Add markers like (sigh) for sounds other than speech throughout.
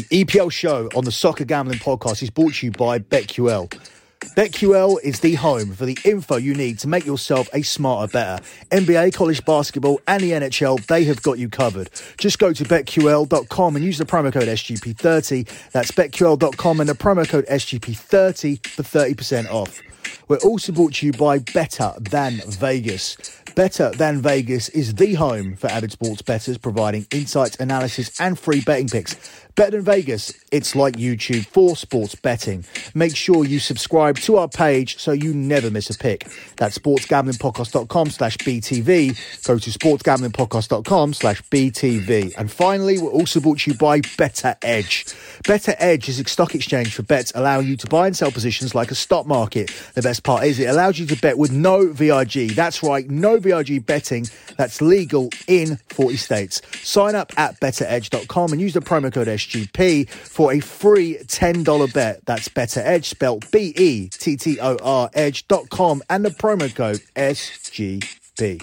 The EPL show on the Soccer Gambling Podcast is brought to you by BetQL. BetQL is the home for the info you need to make yourself a smarter, better. NBA, college basketball, and the NHL, they have got you covered. Just go to betql.com and use the promo code SGP30. That's betql.com and the promo code SGP30 for 30% off. We're also brought to you by Better Than Vegas. Better Than Vegas is the home for avid sports bettors, providing insights, analysis, and free betting picks. Better Than Vegas, it's like YouTube for sports betting. Make sure you subscribe to our page so you never miss a pick. That's sportsgamblingpodcast.com slash BTV. Go to sportsgamblingpodcast.com slash BTV. And finally, we're also brought to you by BettorEdge. Better Edge is a stock exchange for bets allowing you to buy and sell positions like a stock market. The best part is it allows you to bet with no VRG. That's right, no VRG betting that's legal in 40 states. Sign up at bettoredge.com and use the promo code SGP for a free $10 bet. That's BettorEdge, spelled B E T T O R Edge.com and the promo code SGP.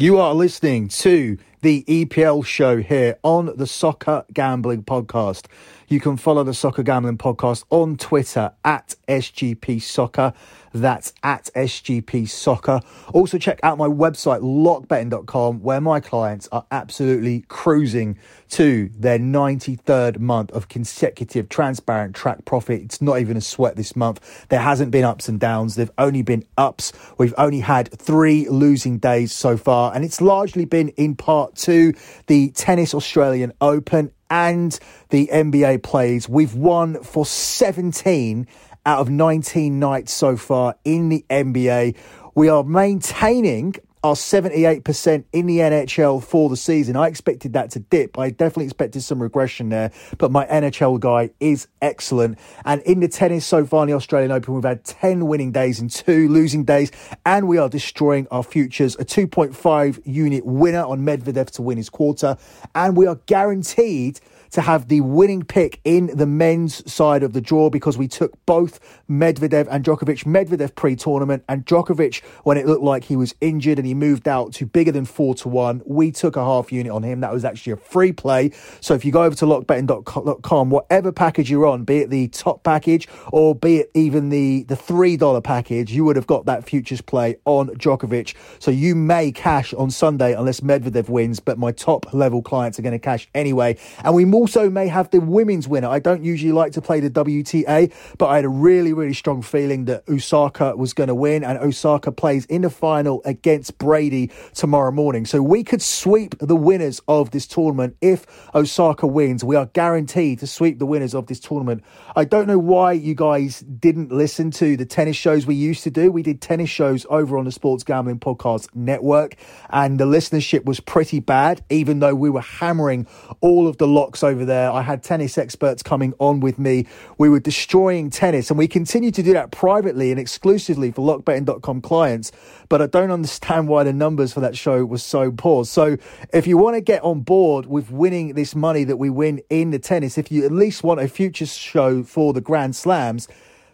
You are listening to the EPL show here on the Soccer Gambling Podcast. You can follow the Soccer Gambling Podcast on Twitter at SGP Soccer. That's at SGP Soccer. Also, check out my website, lockbetting.com, where my clients are absolutely cruising to their 93rd month of consecutive transparent track profit. It's not even a sweat this month. There hasn't been ups and downs, there've only been ups. We've only had three losing days so far, and it's largely been in part to the Tennis Australian Open and the NBA plays. We've won for 17 out of 19 nights so far in the NBA. We are maintaining our 78% in the NHL for the season. I expected that to dip. I definitely expected some regression there, but my NHL guy is excellent. And in the tennis so far in the Australian Open, we've had 10 winning days and two losing days, and we are destroying our futures. A 2.5 unit winner on Medvedev to win his quarter, and we are guaranteed to have the winning pick in the men's side of the draw because we took both Medvedev and Djokovic. Medvedev pre tournament and Djokovic when it looked like he was injured and he moved out to bigger than four to one. We took a half unit on him. That was actually a free play. So if you go over to lockbetting.com, whatever package you're on, be it the top package or be it even the, the $3 package, you would have got that futures play on Djokovic. So you may cash on Sunday unless Medvedev wins, but my top level clients are going to cash anyway. And we also may have the women's winner. I don't usually like to play the WTA, but I had a really, really strong feeling that Osaka was going to win, and Osaka plays in the final against Brady tomorrow morning. So we could sweep the winners of this tournament if Osaka wins. We are guaranteed to sweep the winners of this tournament. I don't know why you guys didn't listen to the tennis shows we used to do. We did tennis shows over on the Sports Gambling Podcast Network, and the listenership was pretty bad, even though we were hammering all of the locks over there. I had tennis experts coming on with me. We were destroying tennis, and we continue to do that privately and exclusively for lockbetting.com clients. But I don't understand why the numbers for that show was so poor. So if you want to get on board with winning this money that we win in the tennis, if you at least want a future show for the Grand Slams,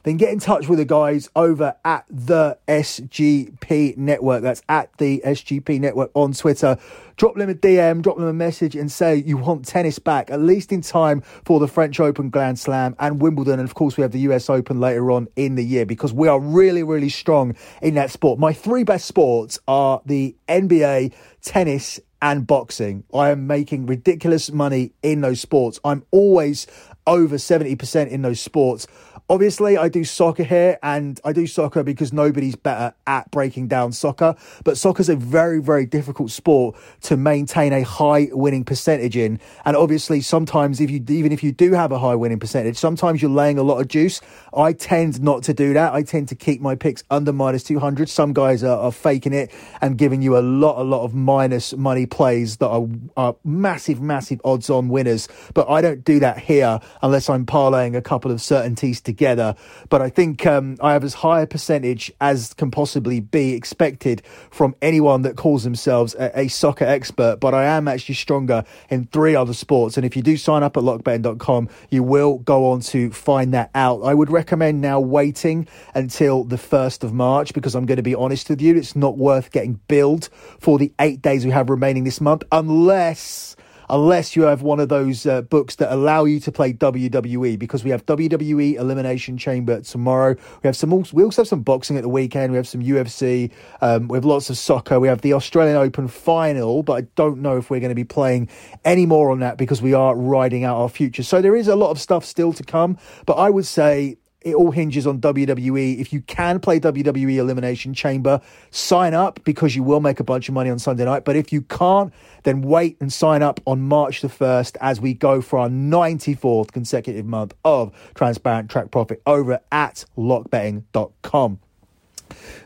then get in touch with the guys over at the SGP Network. That's at the SGP Network on Twitter. Drop them a DM, drop them a message, and say you want tennis back, at least in time for the French Open Grand Slam and Wimbledon. And of course, we have the US Open later on in the year because we are really, really strong in that sport. My three best sports are the NBA, tennis, and boxing. I am making ridiculous money in those sports. I'm always over 70% in those sports. Obviously, I do soccer here, and I do soccer because nobody's better at breaking down soccer. But soccer's a very, very difficult sport to maintain a high winning percentage in. And obviously, sometimes if you even if you do have a high winning percentage, sometimes you're laying a lot of juice. I tend not to do that. I tend to keep my picks under minus 200. Some guys are, are faking it and giving you a lot, a lot of minus money plays that are, are massive, massive odds on winners. But I don't do that here unless I'm parlaying a couple of certainties to together. But I think um, I have as high a percentage as can possibly be expected from anyone that calls themselves a, a soccer expert. But I am actually stronger in three other sports. And if you do sign up at lockbetting.com, you will go on to find that out. I would recommend now waiting until the 1st of March because I'm going to be honest with you, it's not worth getting billed for the eight days we have remaining this month unless unless you have one of those uh, books that allow you to play WWE because we have WWE Elimination Chamber tomorrow. We have some we also have some boxing at the weekend. We have some UFC. Um, we have lots of soccer. We have the Australian Open final, but I don't know if we're going to be playing any more on that because we are riding out our future. So there is a lot of stuff still to come, but I would say it all hinges on WWE. If you can play WWE Elimination Chamber, sign up because you will make a bunch of money on Sunday night. But if you can't, then wait and sign up on March the 1st as we go for our 94th consecutive month of transparent track profit over at lockbetting.com.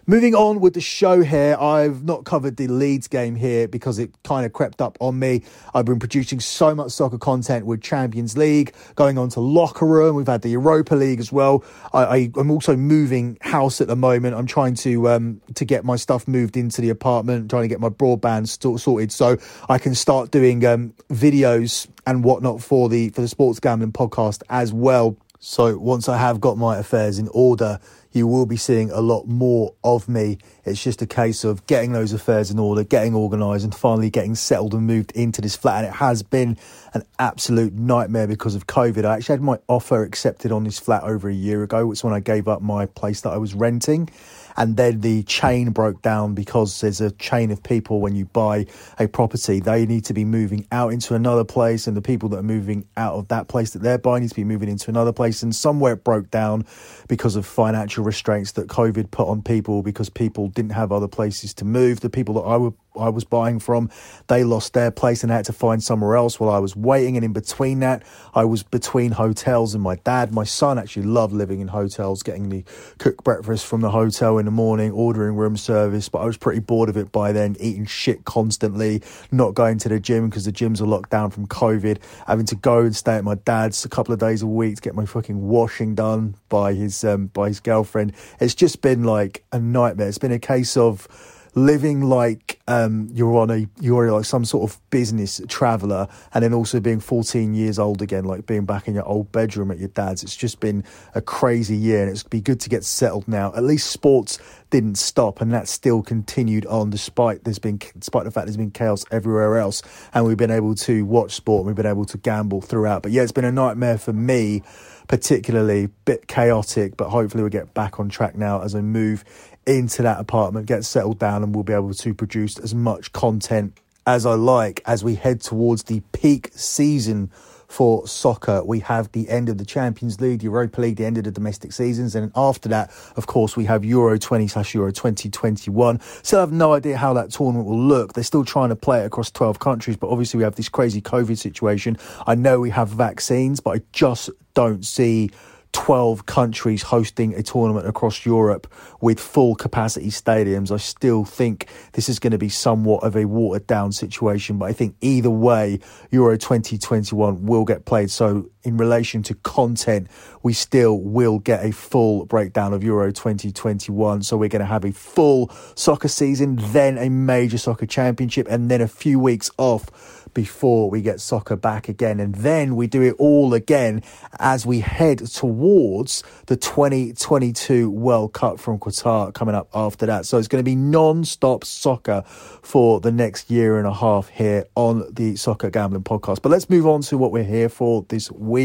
Moving on with the show here, I've not covered the Leeds game here because it kind of crept up on me. I've been producing so much soccer content with Champions League, going on to Locker Room. We've had the Europa League as well. I, am also moving house at the moment. I'm trying to um, to get my stuff moved into the apartment, trying to get my broadband st- sorted so I can start doing um, videos and whatnot for the for the Sports Gambling podcast as well. So once I have got my affairs in order, you will be seeing a lot more of me. It's just a case of getting those affairs in order, getting organised, and finally getting settled and moved into this flat. And it has been an absolute nightmare because of COVID. I actually had my offer accepted on this flat over a year ago. It's when I gave up my place that I was renting and then the chain broke down because there's a chain of people when you buy a property they need to be moving out into another place and the people that are moving out of that place that they're buying need to be moving into another place. And somewhere it broke down because of financial restraints that covid put on people because people didn't have other places to move. The people that i would I was buying from, they lost their place and I had to find somewhere else while I was waiting. And in between that, I was between hotels and my dad. My son actually loved living in hotels, getting me cooked breakfast from the hotel in the morning, ordering room service. But I was pretty bored of it by then, eating shit constantly, not going to the gym because the gyms are locked down from COVID, having to go and stay at my dad's a couple of days a week to get my fucking washing done by his um, by his girlfriend. It's just been like a nightmare. It's been a case of living like um, you're on a you're like some sort of business traveler, and then also being 14 years old again, like being back in your old bedroom at your dad's. It's just been a crazy year, and it's be good to get settled now. At least sports didn't stop, and that still continued on despite there's been despite the fact there's been chaos everywhere else, and we've been able to watch sport, and we've been able to gamble throughout. But yeah, it's been a nightmare for me particularly bit chaotic but hopefully we'll get back on track now as i move into that apartment, get settled down, and we'll be able to produce as much content as I like as we head towards the peak season for soccer. We have the end of the Champions League, Europa League, the end of the domestic seasons, and after that, of course, we have Euro 20 slash Euro 2021. Still have no idea how that tournament will look. They're still trying to play it across 12 countries, but obviously we have this crazy COVID situation. I know we have vaccines, but I just don't see 12 countries hosting a tournament across Europe with full capacity stadiums. I still think this is going to be somewhat of a watered down situation, but I think either way, Euro 2021 will get played. So, in relation to content, we still will get a full breakdown of Euro 2021. So, we're going to have a full soccer season, then a major soccer championship, and then a few weeks off before we get soccer back again. And then we do it all again as we head towards the 2022 World Cup from Qatar coming up after that. So it's going to be non stop soccer for the next year and a half here on the Soccer Gambling Podcast. But let's move on to what we're here for this week.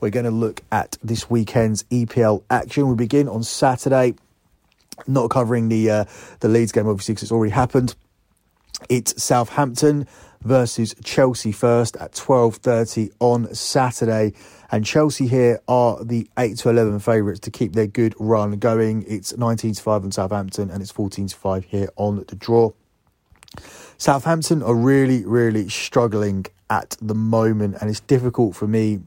We're going to look at this weekend's EPL action. We begin on Saturday. Not covering the uh, the Leeds game obviously because it's already happened. It's Southampton versus Chelsea first at 12:30 on Saturday. And Chelsea here are the 8 to 11 favourites to keep their good run going. It's 19 to 5 on Southampton and it's 14 to 5 here on the draw. Southampton are really, really struggling at the moment, and it's difficult for me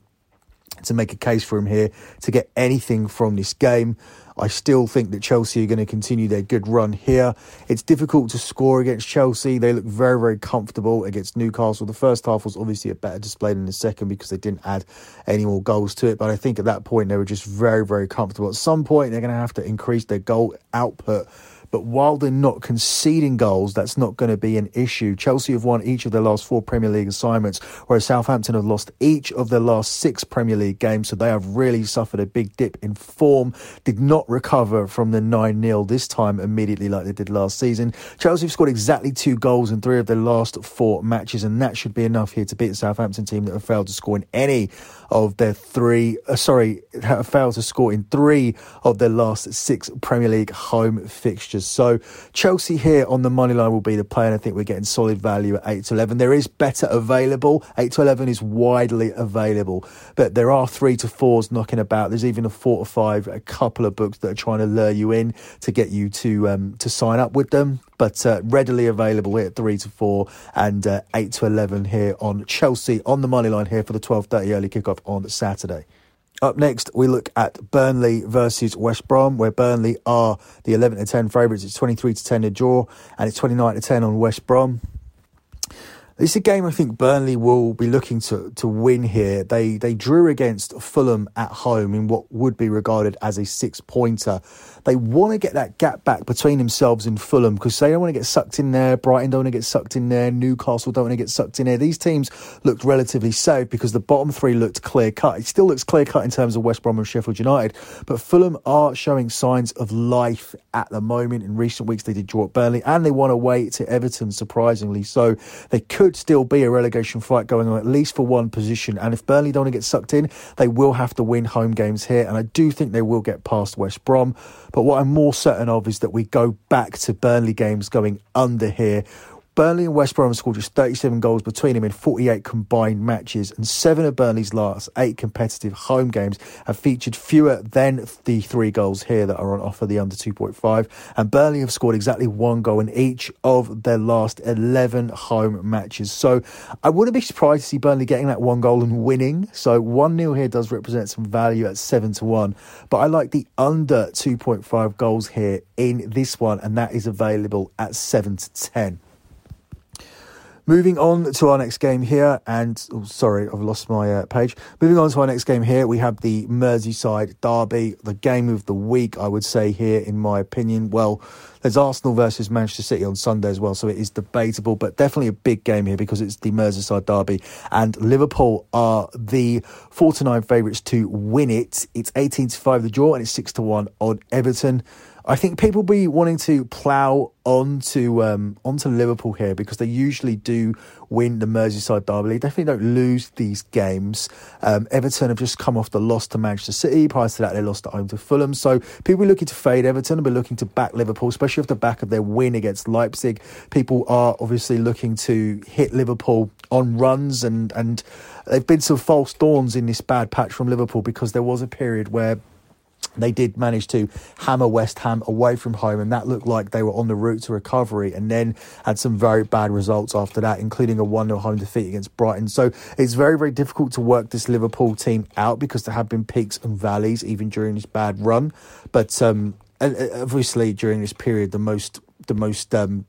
to make a case for him here to get anything from this game. I still think that Chelsea are going to continue their good run here. It's difficult to score against Chelsea. They look very, very comfortable against Newcastle. The first half was obviously a better display than the second because they didn't add any more goals to it. But I think at that point, they were just very, very comfortable. At some point, they're going to have to increase their goal output but while they're not conceding goals, that's not going to be an issue. Chelsea have won each of their last four Premier League assignments, whereas Southampton have lost each of their last six Premier League games. So they have really suffered a big dip in form, did not recover from the 9 0 this time immediately like they did last season. Chelsea have scored exactly two goals in three of their last four matches, and that should be enough here to beat the Southampton team that have failed to score in any of their three, uh, sorry, have (laughs) failed to score in three of their last six Premier League home fixtures. So Chelsea here on the money line will be the play, and I think we're getting solid value at 8 to 11. There is better available. 8 to 11 is widely available, but there are 3 to 4s knocking about. There's even a 4 to 5, a couple of books that are trying to lure you in to get you to um, to sign up with them. But uh, readily available here at 3 to 4 and uh, 8 to 11 here on Chelsea on the money line here for the 12.30 early kickoff on Saturday. Up next, we look at Burnley versus West Brom, where Burnley are the 11 to 10 favourites. It's 23 to 10 to draw, and it's 29 to 10 on West Brom. Is a game I think Burnley will be looking to, to win here. They they drew against Fulham at home in what would be regarded as a six pointer. They want to get that gap back between themselves and Fulham because they don't want to get sucked in there. Brighton don't want to get sucked in there. Newcastle don't want to get sucked in there. These teams looked relatively safe because the bottom three looked clear cut. It still looks clear cut in terms of West Brom and Sheffield United, but Fulham are showing signs of life at the moment. In recent weeks, they did draw at Burnley and they won away to Everton, surprisingly. So they could still be a relegation fight going on at least for one position. And if Burnley don't want to get sucked in, they will have to win home games here. And I do think they will get past West Brom. But what I'm more certain of is that we go back to Burnley games going under here Burnley and West Brom scored just 37 goals between them in 48 combined matches, and seven of Burnley's last eight competitive home games have featured fewer than the three goals here that are on offer, the under 2.5. And Burnley have scored exactly one goal in each of their last 11 home matches. So I wouldn't be surprised to see Burnley getting that one goal and winning. So 1 0 here does represent some value at 7 to 1. But I like the under 2.5 goals here in this one, and that is available at 7 to 10. Moving on to our next game here, and oh, sorry, I've lost my uh, page. Moving on to our next game here, we have the Merseyside Derby, the game of the week, I would say, here, in my opinion. Well, there's Arsenal versus Manchester City on Sunday as well, so it is debatable, but definitely a big game here because it's the Merseyside Derby, and Liverpool are the 49 favourites to win it. It's 18 to 5 the draw, and it's 6 to 1 on Everton. I think people be wanting to plough onto um, onto Liverpool here because they usually do win the Merseyside derby. They definitely don't lose these games. Um, Everton have just come off the loss to Manchester City. Prior to that, they lost at home to Fulham. So people are looking to fade Everton and be looking to back Liverpool, especially off the back of their win against Leipzig. People are obviously looking to hit Liverpool on runs and and they've been some false dawns in this bad patch from Liverpool because there was a period where they did manage to hammer West Ham away from home, and that looked like they were on the route to recovery, and then had some very bad results after that, including a 1 0 home defeat against Brighton. So it's very, very difficult to work this Liverpool team out because there have been peaks and valleys even during this bad run. But um, obviously, during this period, the most the most um,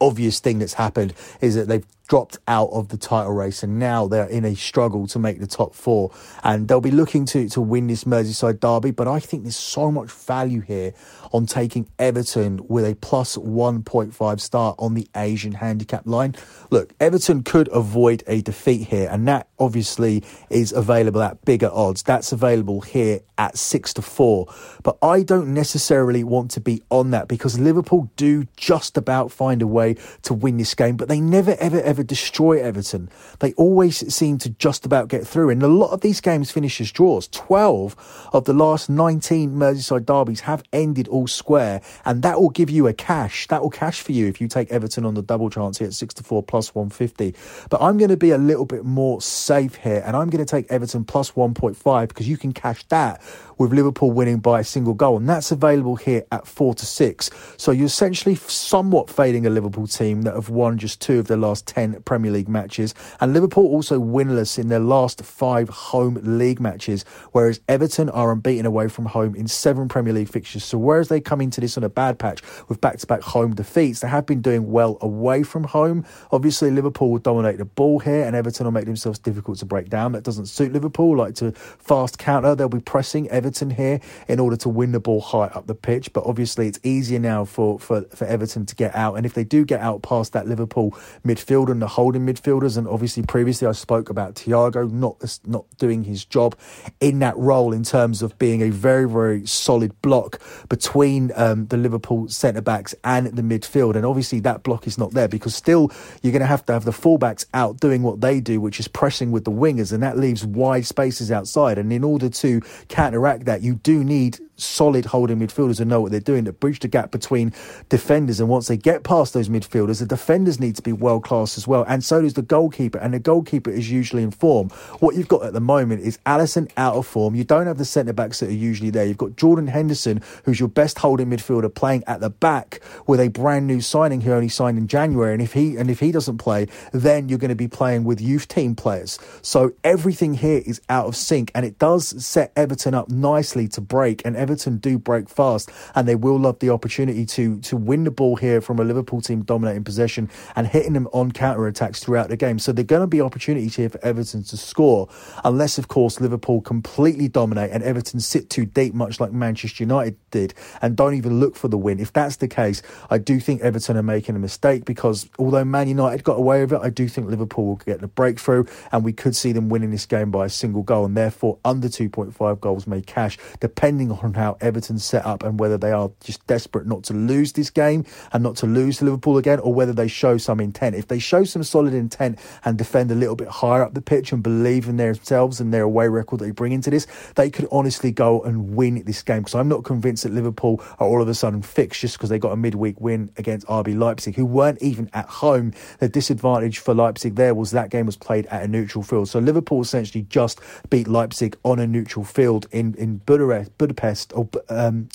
obvious thing that's happened is that they've dropped out of the title race and now they're in a struggle to make the top four. And they'll be looking to to win this Merseyside derby but I think there's so much value here on taking Everton with a plus 1.5 start on the Asian handicap line look Everton could avoid a defeat here and that obviously is available at bigger odds that's available here at 6 to 4 but I don't necessarily want to be on that because Liverpool do just about find a way to win this game but they never ever ever destroy Everton. They always seem to just about get through. And a lot of these games finish as draws. 12 of the last 19 Merseyside derbies have ended all square. And that will give you a cash. That will cash for you if you take Everton on the double chance here at 6 to 4 plus 150. But I'm going to be a little bit more safe here. And I'm going to take Everton plus 1.5 because you can cash that with Liverpool winning by a single goal. And that's available here at 4 to 6. So you're essentially somewhat fading a Liverpool team that have won just two of their last 10 10 Premier League matches. And Liverpool also winless in their last five home league matches, whereas Everton are unbeaten away from home in seven Premier League fixtures. So whereas they come into this on a bad patch with back to back home defeats, they have been doing well away from home. Obviously, Liverpool will dominate the ball here, and Everton will make themselves difficult to break down. That doesn't suit Liverpool. Like to fast counter, they'll be pressing Everton here in order to win the ball high up the pitch. But obviously, it's easier now for, for, for Everton to get out. And if they do get out past that Liverpool midfield and the holding midfielders, and obviously previously I spoke about Thiago not not doing his job in that role in terms of being a very very solid block between um, the Liverpool centre backs and the midfield. And obviously that block is not there because still you're going to have to have the fullbacks out doing what they do, which is pressing with the wingers, and that leaves wide spaces outside. And in order to counteract that, you do need solid holding midfielders who know what they're doing, that bridge the gap between defenders. And once they get past those midfielders, the defenders need to be world class as well. And so does the goalkeeper. And the goalkeeper is usually in form. What you've got at the moment is Alisson out of form. You don't have the centre backs that are usually there. You've got Jordan Henderson, who's your best holding midfielder, playing at the back with a brand new signing who only signed in January. And if he and if he doesn't play, then you're going to be playing with youth team players. So everything here is out of sync, and it does set Everton up nicely to break. And Everton Everton do break fast and they will love the opportunity to to win the ball here from a Liverpool team dominating possession and hitting them on counter attacks throughout the game. So there are going to be opportunities here for Everton to score, unless of course Liverpool completely dominate and Everton sit too deep, much like Manchester United did, and don't even look for the win. If that's the case, I do think Everton are making a mistake because although Man United got away with it, I do think Liverpool will get the breakthrough and we could see them winning this game by a single goal and therefore under 2.5 goals may cash, depending on how Everton's set up and whether they are just desperate not to lose this game and not to lose to Liverpool again, or whether they show some intent. If they show some solid intent and defend a little bit higher up the pitch and believe in themselves and their away record that they bring into this, they could honestly go and win this game. Because I'm not convinced that Liverpool are all of a sudden fixed just because they got a midweek win against RB Leipzig, who weren't even at home. The disadvantage for Leipzig there was that game was played at a neutral field. So Liverpool essentially just beat Leipzig on a neutral field in, in Budapest, Budapest or um,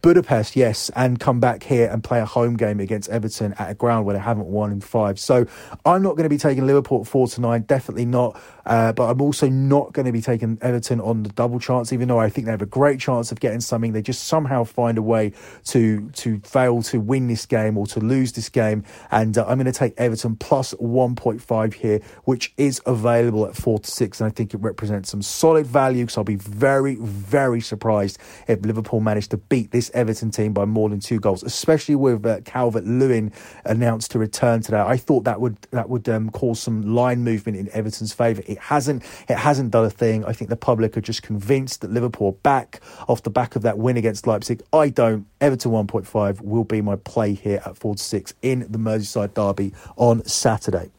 Budapest, yes, and come back here and play a home game against Everton at a ground where they haven't won in five. So I'm not going to be taking Liverpool four to nine, definitely not. Uh, but I'm also not going to be taking Everton on the double chance, even though I think they have a great chance of getting something. They just somehow find a way to to fail to win this game or to lose this game. And uh, I'm going to take Everton plus 1.5 here, which is available at four to six, and I think it represents some solid value. Because I'll be very, very surprised if Liverpool manage to beat this Everton team by more than two goals, especially with uh, Calvert Lewin announced to return today. I thought that would that would um, cause some line movement in Everton's favour. It hasn't. It hasn't done a thing. I think the public are just convinced that Liverpool back off the back of that win against Leipzig. I don't. Everton 1.5 will be my play here at 4 to 6 in the Merseyside derby on Saturday.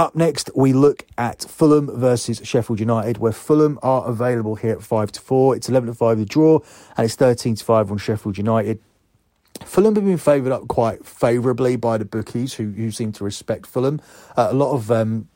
Up next, we look at Fulham versus Sheffield United, where Fulham are available here at 5 to 4. It's 11 to 5 the draw, and it's 13 to 5 on Sheffield United. Fulham have been favoured up quite favourably by the bookies, who, who seem to respect Fulham. Uh, a lot of um,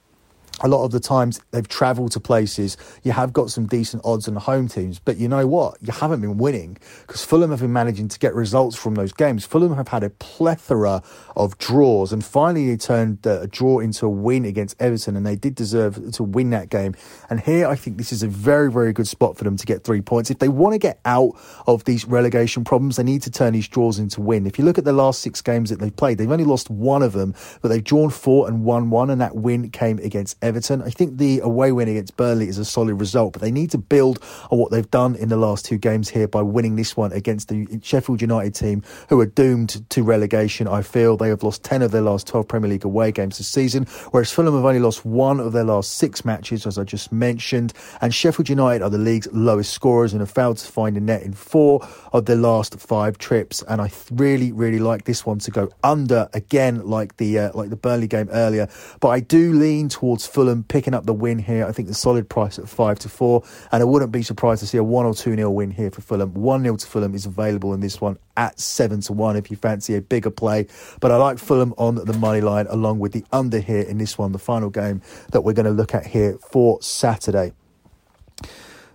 a lot of the times they've travelled to places, you have got some decent odds on the home teams, but you know what? You haven't been winning because Fulham have been managing to get results from those games. Fulham have had a plethora of draws, and finally they turned uh, a draw into a win against Everton, and they did deserve to win that game. And here, I think this is a very, very good spot for them to get three points. If they want to get out of these relegation problems, they need to turn these draws into win. If you look at the last six games that they've played, they've only lost one of them, but they've drawn four and won one, and that win came against Everton. I think the away win against Burnley is a solid result, but they need to build on what they've done in the last two games here by winning this one against the Sheffield United team, who are doomed to relegation. I feel they have lost 10 of their last 12 Premier League away games this season, whereas Fulham have only lost one of their last six matches, as I just mentioned. And Sheffield United are the league's lowest scorers and have failed to find a net in four of their last five trips. And I really, really like this one to go under again, like the uh, like the Burnley game earlier. But I do lean towards Fulham picking up the win here. I think the solid price at five to four, and I wouldn't be surprised to see a one or two nil win here for Fulham. One nil to Fulham is available in this one at seven to one if you fancy a bigger play. But I like Fulham on the money line along with the under here in this one, the final game that we're going to look at here for Saturday.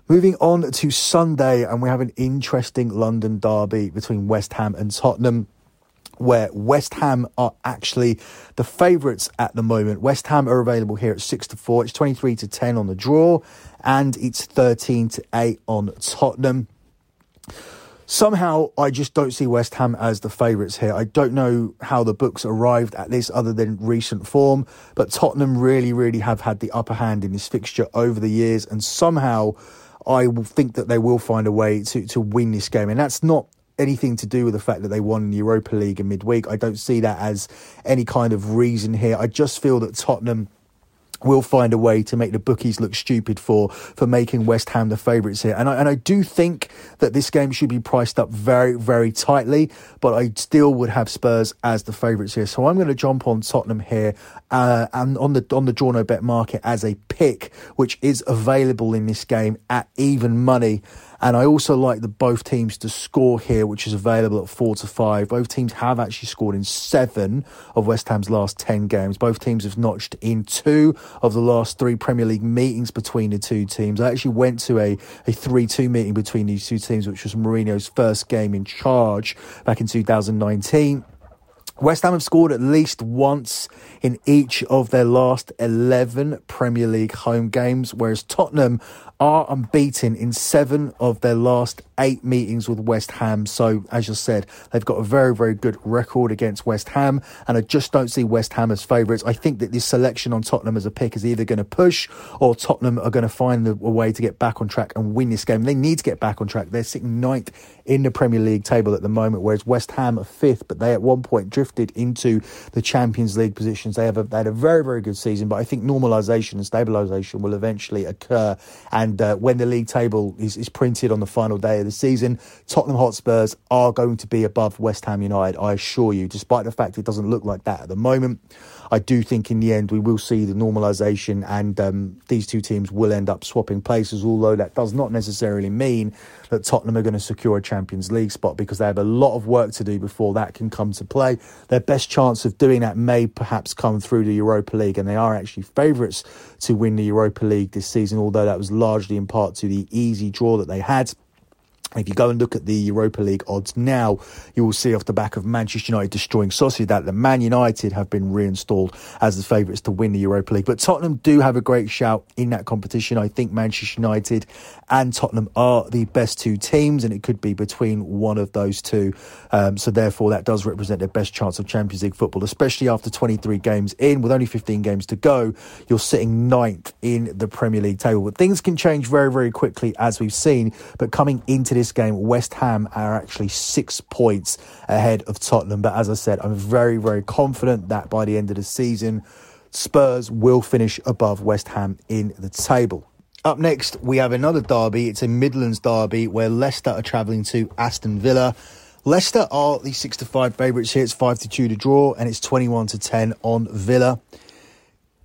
Moving on to Sunday, and we have an interesting London derby between West Ham and Tottenham. Where West Ham are actually the favourites at the moment. West Ham are available here at 6 to 4. It's 23 to 10 on the draw, and it's 13 to 8 on Tottenham. Somehow, I just don't see West Ham as the favourites here. I don't know how the books arrived at this other than recent form, but Tottenham really, really have had the upper hand in this fixture over the years, and somehow I think that they will find a way to, to win this game. And that's not anything to do with the fact that they won the Europa League in midweek. I don't see that as any kind of reason here. I just feel that Tottenham will find a way to make the bookies look stupid for for making West Ham the favourites here. And I, and I do think that this game should be priced up very, very tightly, but I still would have Spurs as the favourites here. So I'm going to jump on Tottenham here uh, and on the on the draw no bet market as a pick, which is available in this game at even money. And I also like the both teams to score here, which is available at four to five. Both teams have actually scored in seven of West Ham's last 10 games. Both teams have notched in two of the last three Premier League meetings between the two teams. I actually went to a, a 3 2 meeting between these two teams, which was Mourinho's first game in charge back in 2019. West Ham have scored at least once in each of their last 11 Premier League home games, whereas Tottenham are unbeaten in seven of their last eight meetings with West Ham. So, as you said, they've got a very, very good record against West Ham, and I just don't see West Ham as favourites. I think that this selection on Tottenham as a pick is either going to push or Tottenham are going to find a way to get back on track and win this game. They need to get back on track. They're sitting ninth in the Premier League table at the moment, whereas West Ham are fifth, but they at one point drifted into the Champions League positions. They have a, they had a very, very good season, but I think normalisation and stabilisation will eventually occur. And and uh, when the league table is, is printed on the final day of the season, Tottenham Hotspurs are going to be above West Ham United, I assure you, despite the fact it doesn't look like that at the moment. I do think in the end we will see the normalisation and um, these two teams will end up swapping places, although that does not necessarily mean that Tottenham are going to secure a Champions League spot because they have a lot of work to do before that can come to play. Their best chance of doing that may perhaps come through the Europa League, and they are actually favourites to win the Europa League this season, although that was largely in part to the easy draw that they had. If you go and look at the Europa League odds now, you will see off the back of Manchester United destroying Sociedad that the Man United have been reinstalled as the favourites to win the Europa League. But Tottenham do have a great shout in that competition. I think Manchester United and Tottenham are the best two teams, and it could be between one of those two. Um, so therefore, that does represent their best chance of Champions League football, especially after 23 games in, with only 15 games to go. You're sitting ninth in the Premier League table. But things can change very, very quickly, as we've seen. But coming into this game, West Ham are actually six points ahead of Tottenham. But as I said, I'm very, very confident that by the end of the season, Spurs will finish above West Ham in the table. Up next, we have another derby. It's a Midlands derby where Leicester are travelling to Aston Villa. Leicester are the 6 to 5 favourites here. It's 5 to 2 to draw, and it's 21 to 10 on Villa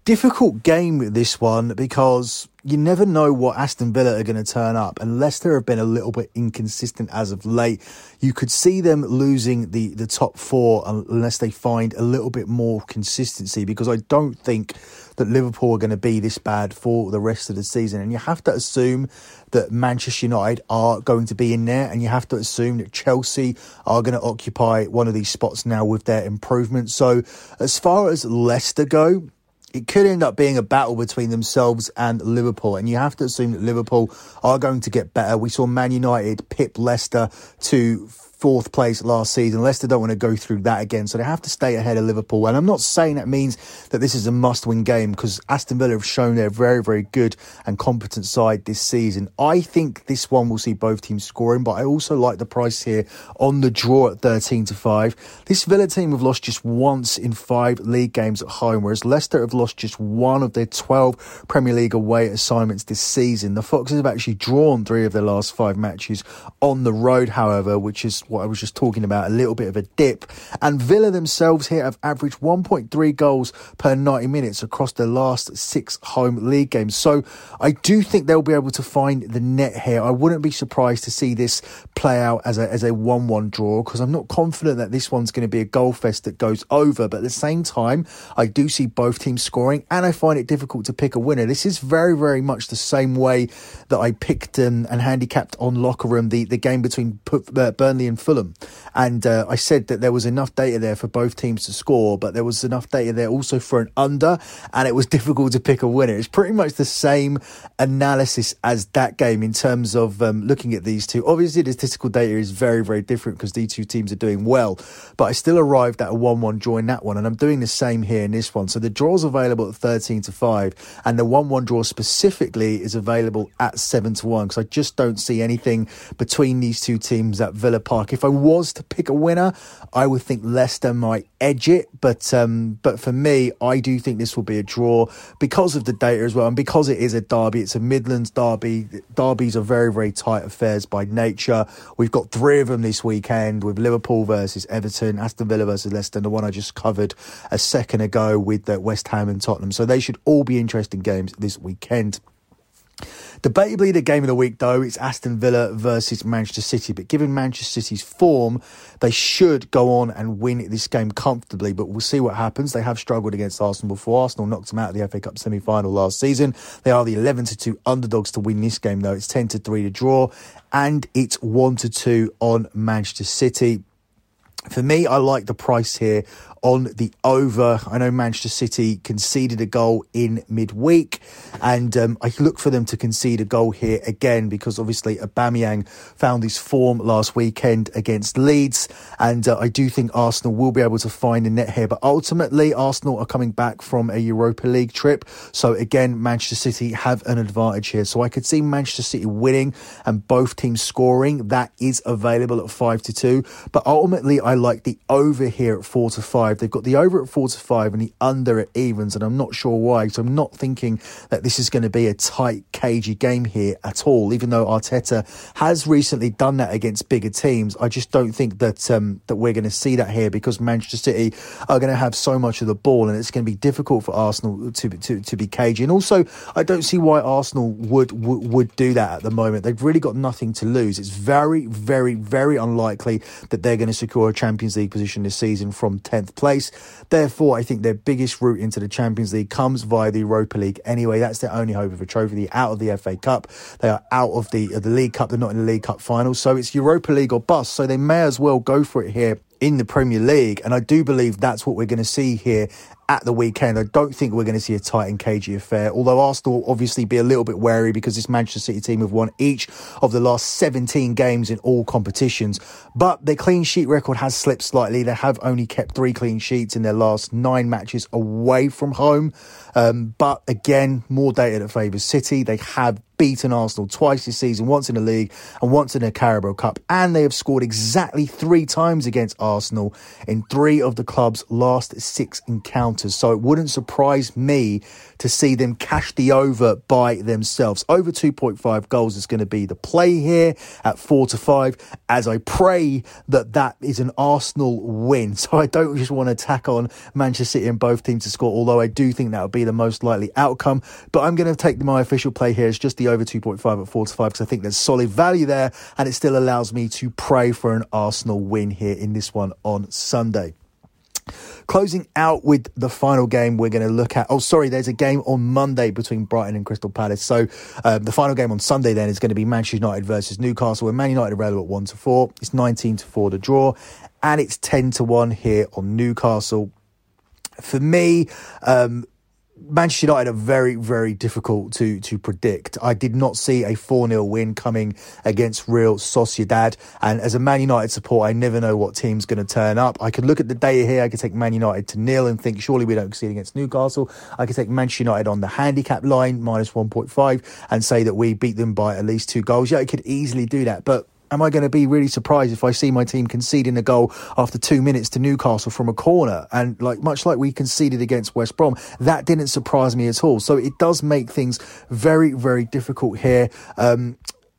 difficult game this one because you never know what Aston Villa are going to turn up, unless they have been a little bit inconsistent as of late. You could see them losing the the top four unless they find a little bit more consistency. Because I don't think that Liverpool are going to be this bad for the rest of the season, and you have to assume that Manchester United are going to be in there, and you have to assume that Chelsea are going to occupy one of these spots now with their improvement. So, as far as Leicester go, it could end up being a battle between themselves and Liverpool. And you have to assume that Liverpool are going to get better. We saw Man United pip Leicester to fourth place last season. Leicester don't want to go through that again, so they have to stay ahead of Liverpool. And I'm not saying that means that this is a must win game because Aston Villa have shown they're very, very good and competent side this season. I think this one will see both teams scoring, but I also like the price here on the draw at 13 to 5. This Villa team have lost just once in five league games at home, whereas Leicester have lost just one of their 12 Premier League away assignments this season. The Foxes have actually drawn three of their last five matches on the road, however, which is what I was just talking about, a little bit of a dip. And Villa themselves here have averaged 1.3 goals per 90 minutes across their last six home league games. So I do think they'll be able to find the net here. I wouldn't be surprised to see this play out as a, as a 1 1 draw because I'm not confident that this one's going to be a goal fest that goes over. But at the same time, I do see both teams scoring and I find it difficult to pick a winner. This is very, very much the same way that I picked and handicapped on locker room the, the game between uh, Burnley and playing Fulham. And uh, I said that there was enough data there for both teams to score, but there was enough data there also for an under, and it was (laughs) difficult to pick a winner. It's pretty much the same analysis as that game in terms of um, looking at these two. Obviously, the statistical data is very, very different because these two teams are doing well, but I still arrived at a 1 1 draw in that one, and I'm doing the same here in this one. So the draw's available at 13 to 5, and the 1 1 draw specifically is available at 7 to 1 because I just don't see anything between these two teams at Villa Park. If I was to pick a winner, I would think Leicester might edge it, but um, but for me, I do think this will be a draw because of the data as well, and because it is a derby. It's a Midlands derby. Derbies are very very tight affairs by nature. We've got three of them this weekend with Liverpool versus Everton, Aston Villa versus Leicester, and the one I just covered a second ago with uh, West Ham and Tottenham. So they should all be interesting games this weekend. Debatably, the game of the week, though, it's Aston Villa versus Manchester City. But given Manchester City's form, they should go on and win this game comfortably. But we'll see what happens. They have struggled against Arsenal before. Arsenal knocked them out of the FA Cup semi final last season. They are the 11 to 2 underdogs to win this game, though. It's 10 to 3 to draw, and it's 1 to 2 on Manchester City. For me, I like the price here on the over. I know Manchester City conceded a goal in midweek, and um, I look for them to concede a goal here again because obviously Aubameyang found his form last weekend against Leeds, and uh, I do think Arsenal will be able to find a net here. But ultimately, Arsenal are coming back from a Europa League trip, so again, Manchester City have an advantage here. So I could see Manchester City winning and both teams scoring. That is available at five to two, but ultimately, I like the over here at four to five. They've got the over at four to five and the under at evens, and I'm not sure why. So I'm not thinking that this is going to be a tight, cagey game here at all. Even though Arteta has recently done that against bigger teams, I just don't think that um, that we're going to see that here because Manchester City are going to have so much of the ball, and it's going to be difficult for Arsenal to to, to be cagey. And also, I don't see why Arsenal would, would would do that at the moment. They've really got nothing to lose. It's very, very, very unlikely that they're going to secure a Champions League position this season from 10th place. Therefore, I think their biggest route into the Champions League comes via the Europa League. Anyway, that's their only hope of a trophy. They're out of the FA Cup. They are out of the of the League Cup. They're not in the League Cup final. So it's Europa League or bust. So they may as well go for it here in the Premier League. And I do believe that's what we're going to see here at the weekend. I don't think we're going to see a tight and cagey affair, although Arsenal will obviously be a little bit wary because this Manchester City team have won each of the last 17 games in all competitions. But their clean sheet record has slipped slightly. They have only kept three clean sheets in their last nine matches away from home. Um, but again, more data that favours City. They have beaten Arsenal twice this season, once in the league and once in the Carabao Cup, and they have scored exactly three times against Arsenal in three of the club's last six encounters. So it wouldn't surprise me to see them cash the over by themselves. Over 2.5 goals is going to be the play here at 4 to 5 as I pray that that is an Arsenal win. (laughs) So I don't just want to tack on Manchester City and both teams to score, although I do think that would be the most likely outcome. But I'm going to take my official play here as just the over 2.5 at 4 to 5 because I think there's solid value there and it still allows me to pray for an Arsenal win here in this one on Sunday. Closing out with the final game we're going to look at. Oh, sorry, there's a game on Monday between Brighton and Crystal Palace. So um, the final game on Sunday then is going to be Manchester United versus Newcastle. Where Man United are at one to four. It's 19 to four to draw, and it's 10 to one here on Newcastle. For me, um, Manchester United are very, very difficult to to predict. I did not see a 4 0 win coming against Real Sociedad. And as a Man United supporter, I never know what team's going to turn up. I could look at the data here. I could take Man United to nil and think, surely we don't concede against Newcastle. I could take Manchester United on the handicap line, minus 1.5, and say that we beat them by at least two goals. Yeah, I could easily do that. But am I going to be really surprised if I see my team conceding a goal after two minutes to Newcastle from a corner? And like much like we conceded against West Brom, that didn't surprise me at all. So it does make things very, very difficult here. Um,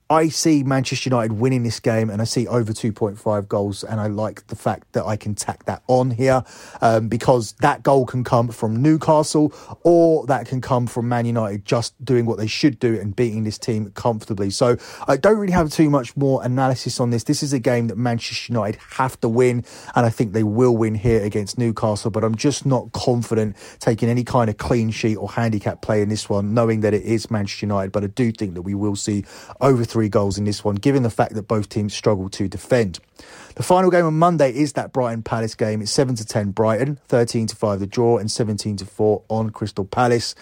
I see Manchester United winning this game and I see over 2.5 goals. And I like the fact that I can tack that on here um, because that goal can come from Newcastle or that can come from Man United just doing what they should do and beating this team comfortably. So I don't really have too much more analysis on this. This is a game that Manchester United have to win. And I think they will win here against Newcastle. But I'm just not confident taking any kind of clean sheet or handicap play in this one, knowing that it is Manchester United. But I do think that we will see over three goals in this one, given the fact that both teams struggle to defend. The final game on Monday is that Brighton Palace game. It's 7 to 10 Brighton, 13 to 5 the draw, and 17 to 4 on Crystal Palace.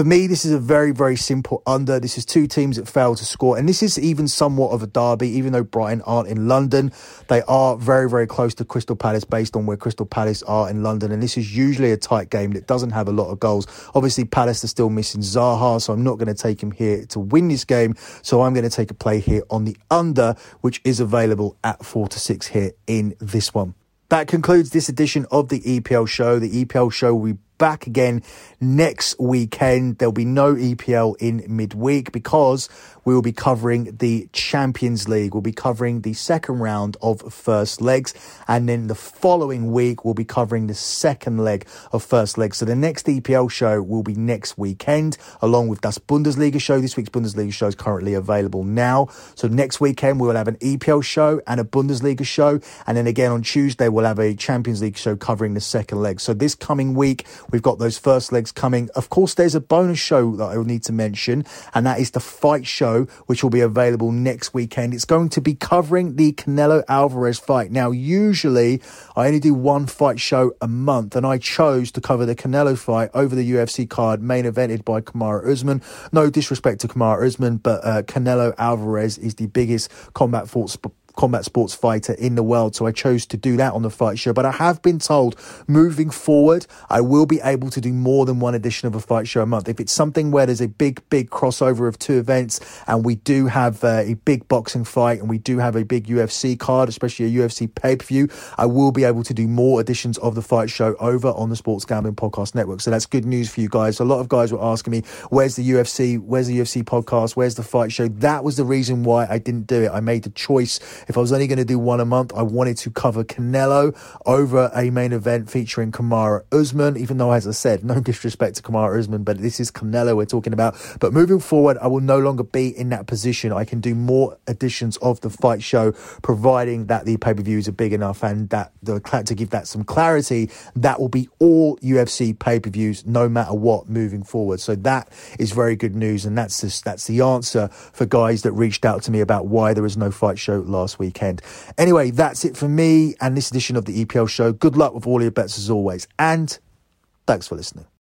For me, this is a very, very simple under. This is two teams that fail to score. And this is even somewhat of a derby, even though Brighton aren't in London. They are very, very close to Crystal Palace based on where Crystal Palace are in London. And this is usually a tight game that doesn't have a lot of goals. Obviously, Palace are still missing Zaha, so I'm not going to take him here to win this game. So I'm going to take a play here on the under, which is available at four to six here in this one. That concludes this edition of the EPL show. The EPL show will be back again next weekend. There'll be no EPL in midweek because we will be covering the Champions League. We'll be covering the second round of first legs. And then the following week, we'll be covering the second leg of first legs. So the next EPL show will be next weekend, along with Das Bundesliga show. This week's Bundesliga show is currently available now. So next weekend, we will have an EPL show and a Bundesliga show. And then again on Tuesday, we'll have a Champions League show covering the second leg. So this coming week, we've got those first legs coming. Of course, there's a bonus show that I will need to mention, and that is the fight show, which will be available next weekend. It's going to be covering the Canelo Alvarez fight. Now, usually I only do one fight show a month, and I chose to cover the Canelo fight over the UFC card main evented by Kamaru Usman. No disrespect to Kamaru Usman, but uh, Canelo Alvarez is the biggest combat sports combat sports fighter in the world. So I chose to do that on the fight show. But I have been told moving forward, I will be able to do more than one edition of a fight show a month. If it's something where there's a big, big crossover of two events and we do have uh, a big boxing fight and we do have a big UFC card, especially a UFC pay per view, I will be able to do more editions of the fight show over on the Sports Gambling Podcast Network. So that's good news for you guys. A lot of guys were asking me, where's the UFC? Where's the UFC podcast? Where's the fight show? That was the reason why I didn't do it. I made the choice if I was only going to do one a month, I wanted to cover Canelo over a main event featuring Kamaru Usman, even though, as I said, no (laughs) disrespect to Kamaru Usman, but this is Canelo we're talking about. But moving forward, I will no longer be in that position. I can do more editions of the fight show, providing that the pay per views are big enough and that the to give that some clarity, that will be all UFC pay per views, no matter what, moving forward. So that is very good news, and that's just, that's the answer for guys that reached out to me about why there was no fight show last weekend. Anyway, that's it for me and this edition of the EPL show. Good luck with all your bets as always, and thanks for listening.